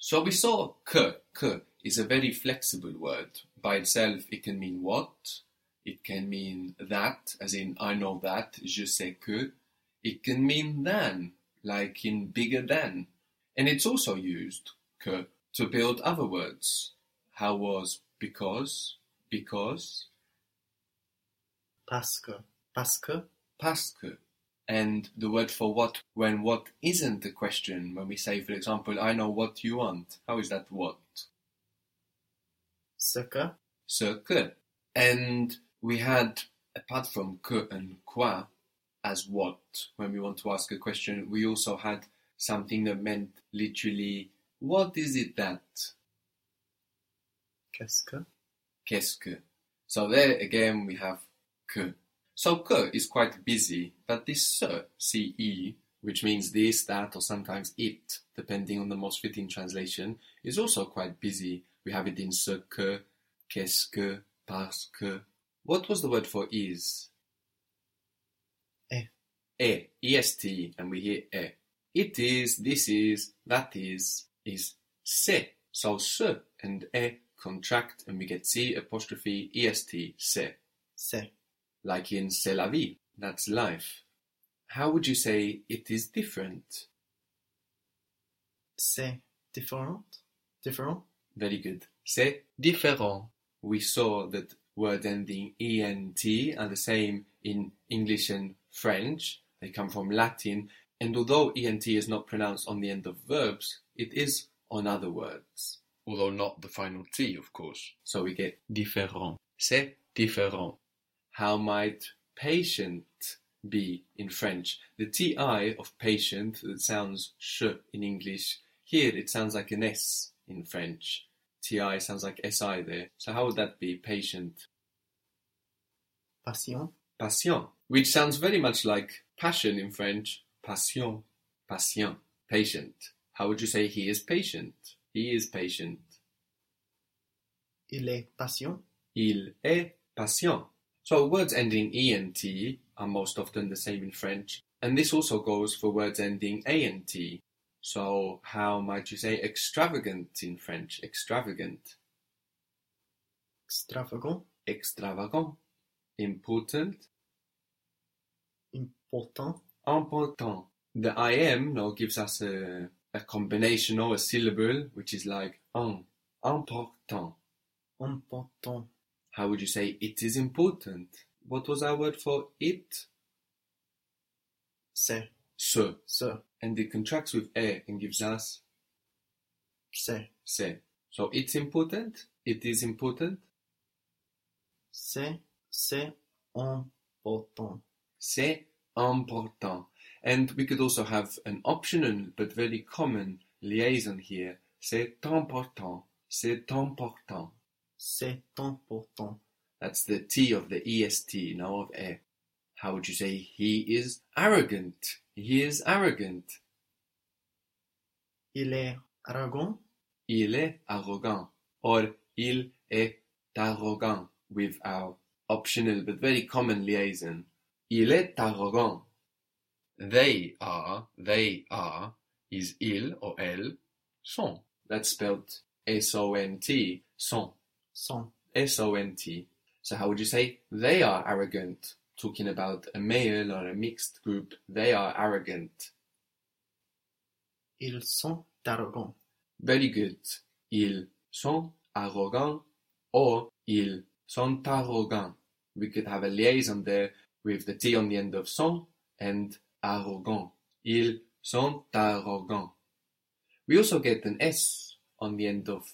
So we saw que. Que is a very flexible word. By itself, it can mean what. It can mean that, as in I know that, je sais que. It can mean than, like in bigger than. And it's also used, que, to build other words. How was because, because, Parce que. Parce que. parce que. And the word for what when what isn't a question, when we say, for example, I know what you want. How is that what? Ce que. Ce que. And we had, apart from que and quoi, as what, when we want to ask a question, we also had something that meant literally, what is it that? Qu'est-ce que. Qu'est-ce que? So there again we have que. So que is quite busy, but this ce, ce, which means this, that, or sometimes it, depending on the most fitting translation, is also quite busy. We have it in ce que, qu'est-ce que, parce que. What was the word for is? Est. E, est, and we hear e. It is, this is, that is, is c'est. So ce and e contract and we get c apostrophe est, c'est. C'est. Like in c'est la vie, that's life. How would you say it is different? C'est différent. Différent. Very good. C'est différent. We saw that words ending ent are the same in English and French. They come from Latin, and although ent is not pronounced on the end of verbs, it is on other words. Although not the final T, of course. So we get différent. C'est différent. How might patient be in French? The TI of patient that sounds sh in English, here it sounds like an S in French. TI sounds like SI there. So how would that be patient? Passion. Patient, which sounds very much like passion in French. Passion, patient, patient. How would you say he is patient? He is patient. Il est patient. Il est patient. So words ending ent are most often the same in French, and this also goes for words ending ant. So how might you say extravagant in French? Extravagant. Extravagant. Extravagant. Important. Important. Important. The im now gives us a, a combination or a syllable which is like un. Important. Important. How would you say it is important? What was our word for it? C'est. Ce. Ce. And it contracts with e and gives us C'est. se. So it's important. It is important. C'est. C'est important. C'est important. And we could also have an optional but very common liaison here. C'est important. C'est important. C'est important. That's the T of the EST, now of E. How would you say he is arrogant? He is arrogant. Il est arrogant. Il est arrogant. Or il est arrogant with our optional but very common liaison. Il est arrogant. They are, they are, is il or elle, sont. That's spelled S-O-N-T, sont. Sont. S-O-N-T. So how would you say they are arrogant? Talking about a male or a mixed group, they are arrogant. Ils sont arrogants. Very good. Ils sont arrogants or ils sont arrogants. We could have a liaison there with the T on the end of sont and arrogant. Ils sont arrogants. We also get an S on the end of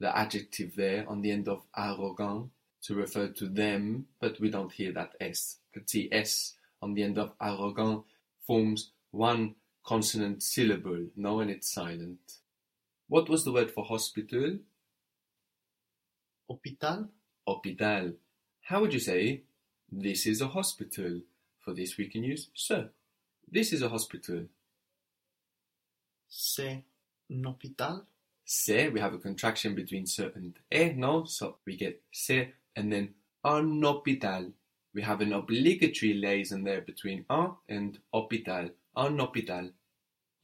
the adjective there, on the end of arrogant, to refer to them, but we don't hear that S. The TS on the end of arrogant forms one consonant syllable, no, and it's silent. What was the word for hospital? Hôpital. Hôpital. How would you say, this is a hospital? For this we can use ce. This is a hospital. C'est un hôpital. C'est, we have a contraction between ce and e, no? So we get c'est and then un hôpital. We have an obligatory liaison there between un and hôpital. Un hôpital.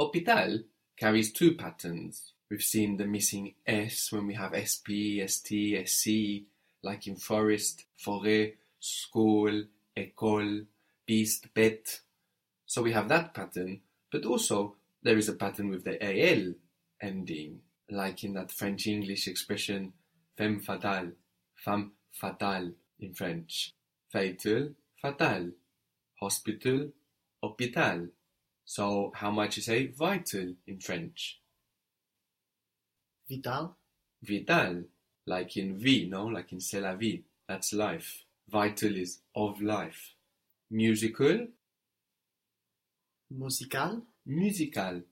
Hôpital carries two patterns. We've seen the missing S when we have SP, ST, SC, like in forest, forêt, school, école, beast, bête. So we have that pattern, but also there is a pattern with the AL ending, like in that French English expression femme fatale, femme fatale in French, fatal, fatal, hospital, hôpital. So how might you say vital in French? Vital. Vital, like in vie, no? Like in c'est la vie. That's life. Vital is of life. Musical, Musical. musical.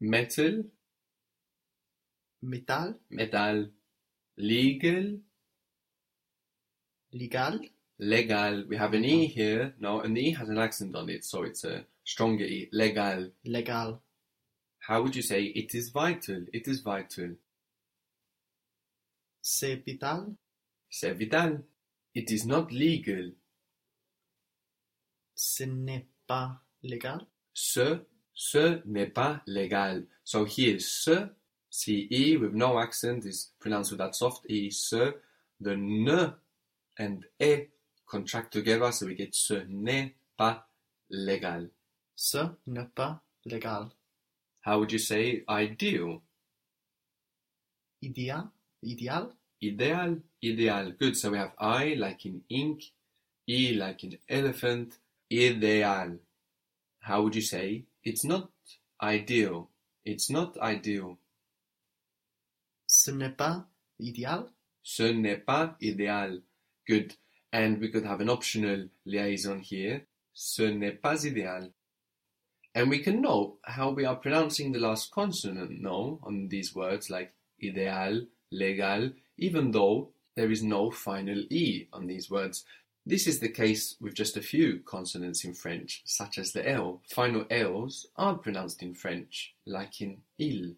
Metal, Metal. metal. Legal, Legal. legal. We have an E here. No, an E has an accent on it, so it's a stronger E. Legal. Legal. How would you say it is vital? It is vital. C'est vital. C'est vital. It is not legal. Ce n'est pas légal. Ce, ce n'est pas légal. So here, ce, C-E with no accent is pronounced with that soft E, ce. The N and e contract together, so we get ce n'est pas légal. Ce n'est pas légal. How would you say ideal? Idéal. Idéal. Ideal, ideal. Good. So we have I like in ink, E like in elephant, ideal. How would you say? It's not ideal. It's not ideal. Ce n'est pas idéal. Ce n'est pas idéal. Good. And we could have an optional liaison here. Ce n'est pas idéal. And we can note how we are pronouncing the last consonant, no, on these words like ideal, legal, even though there is no final E on these words. This is the case with just a few consonants in French, such as the L. Final Ls are pronounced in French, like in il.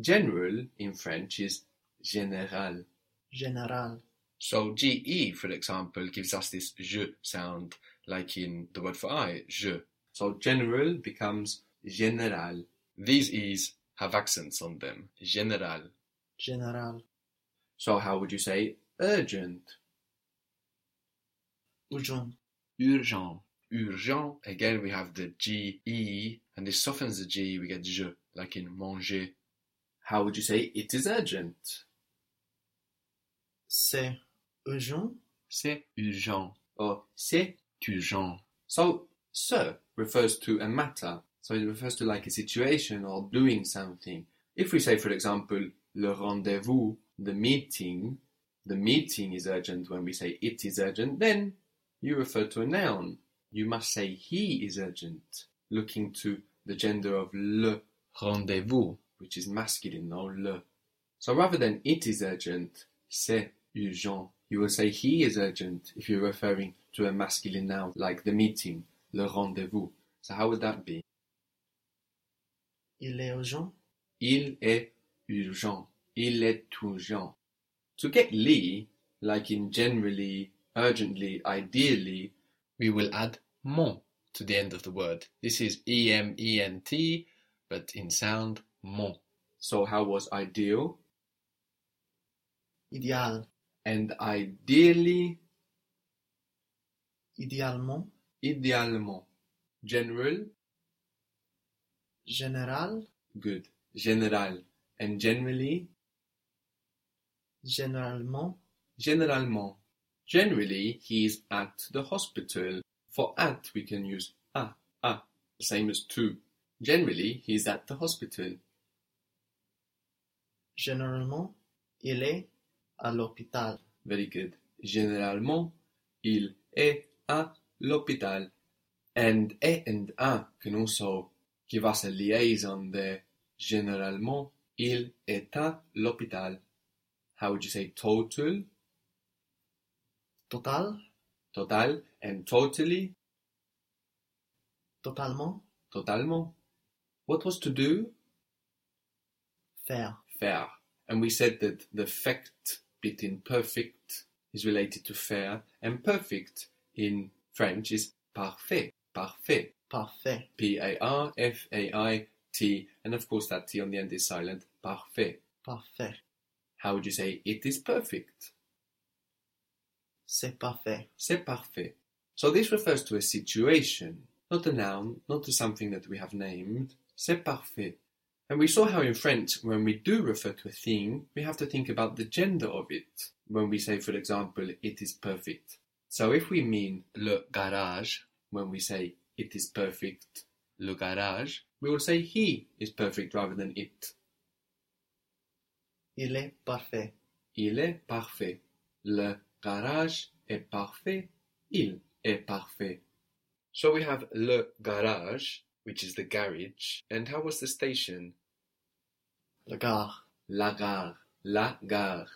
General in French is général. Général. So GE, for example, gives us this je sound, like in the word for I, je. So general becomes général. These E's have accents on them. Général. Général. So how would you say urgent? Urgent. Urgent. Urgent. Again, we have the GE, and this softens the G, we get je, like in manger. How would you say it is urgent? C'est urgent. C'est urgent. Or c'est urgent. So, ce refers to a matter. So it refers to like a situation or doing something. If we say, for example, le rendezvous, the meeting, the meeting is urgent when we say it is urgent, then you refer to a noun. You must say he is urgent, looking to the gender of le rendezvous, which is masculine, no le. So rather than it is urgent, c'est urgent, you will say he is urgent if you're referring to a masculine noun like the meeting, le rendezvous. So how would that be? Il est urgent. Il est urgent. Il est urgent. To get li, like in generally, urgently, ideally, we will add mon to the end of the word. This is E M E N T, but in sound, mon. So how was ideal? Idéal. And ideally, Idéalement. idéalement. General, Général. good. Général. And generally, Généralement. Généralement. Generally, he is at the hospital. For at, we can use a, a, same as to. Generally, he is at the hospital. Généralement. Il est à l'hôpital. Very good. Généralement, il est à l'hôpital. And e and a can also give us a liaison there. Généralement, il est à l'hôpital. How would you say total, Total. total, and totally, Totalement. totalement? What was to do? Faire. Faire. And we said that the fact bit in perfect is related to faire, and perfect in French is parfait. Parfait. Parfait. P A R F A I T, and of course that T on the end is silent. Parfait. Parfait. How would you say it is perfect? C'est parfait. C'est parfait. So this refers to a situation, not a noun, not to something that we have named. C'est parfait. And we saw how in French, when we do refer to a thing, we have to think about the gender of it. When we say, for example, it is perfect. So if we mean le garage, when we say it is perfect, le garage, we will say he is perfect rather than it. Il est parfait. Il est parfait. Le garage est parfait. Il est parfait. So we have le garage, which is the garage. And how was the station? La gare. La gare. La gare.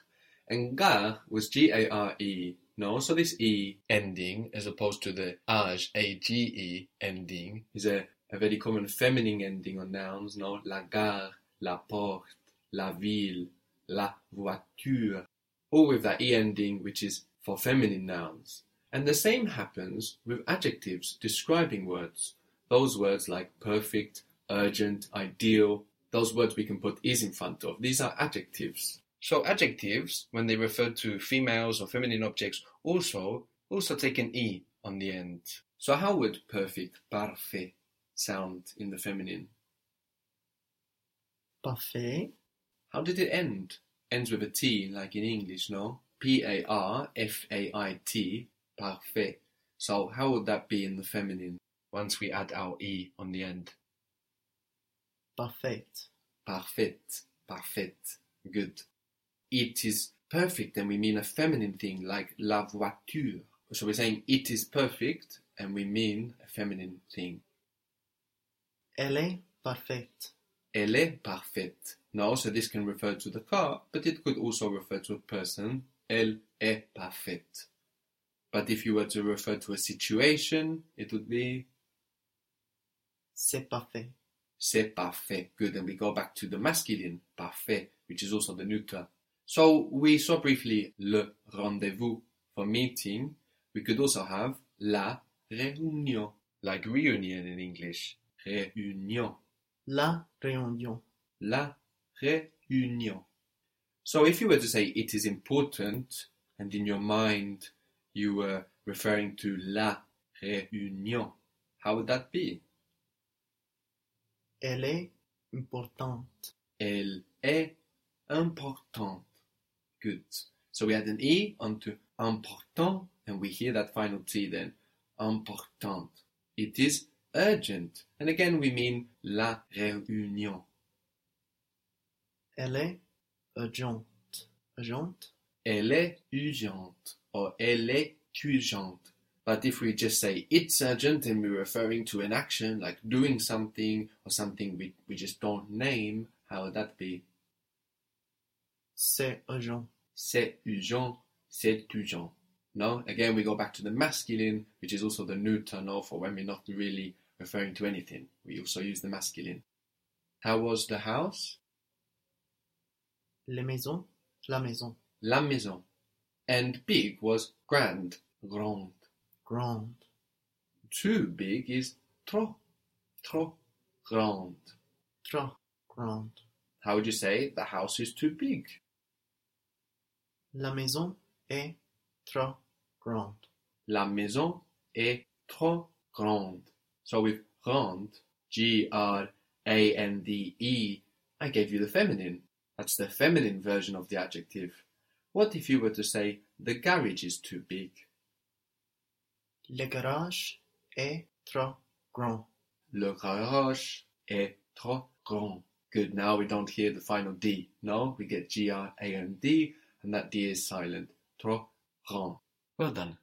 And gare was G-A-R-E. No, so this E ending, as opposed to the age, A-G-E ending, is a, a very common feminine ending on nouns, no? La gare, la porte, la ville, la voiture. All with that E ending, which is for feminine nouns. And the same happens with adjectives describing words. Those words like perfect, urgent, ideal, those words we can put is in front of. These are adjectives. So adjectives, when they refer to females or feminine objects, also also take an e on the end. So how would perfect, parfait, sound in the feminine? Parfait. How did it end? Ends with a T, like in English, no? P A R F A I T, parfait. So how would that be in the feminine once we add our E on the end? Parfait. Parfait, parfait, good. It is perfect, and we mean a feminine thing like la voiture. So we're saying it is perfect, and we mean a feminine thing. Elle est parfaite. Elle est parfaite. No, so this can refer to the car, but it could also refer to a person. Elle est parfaite. But if you were to refer to a situation, it would be C'est parfait. c'est parfait. Good. And we go back to the masculine, parfait, which is also the neuter. So we saw briefly le rendezvous for meeting. We could also have la réunion, like reunion in English. Réunion. La réunion. La réunion. So if you were to say it is important, and in your mind you were referring to la réunion, how would that be? Elle est importante. Elle est importante. Good. So we add an E onto important, and we hear that final T then. Important. It is urgent. And again, we mean la réunion. Elle est urgente. Urgente? Elle est urgente or elle est urgente. But if we just say it's urgent and we're referring to an action like doing something or something we, we just don't name, how would that be? C'est urgent. C'est urgent, c'est urgent. No? Again, we go back to the masculine, which is also the neuter, no? For when we're not really referring to anything. We also use the masculine. How was the house? Les maisons. La maison. La maison. And big was grand, grande. Grande. Too big is trop, trop grande. Trop grande. How would you say the house is too big? La maison est trop grande. La maison est trop grande. So with grande, G R A N D E, I gave you the feminine. That's the feminine version of the adjective. What if you were to say the garage is too big? Le garage est trop grand. Le garage est trop grand. Good, now we don't hear the final D. No, we get G R A N D, and that D is silent. Trop grand. Well done.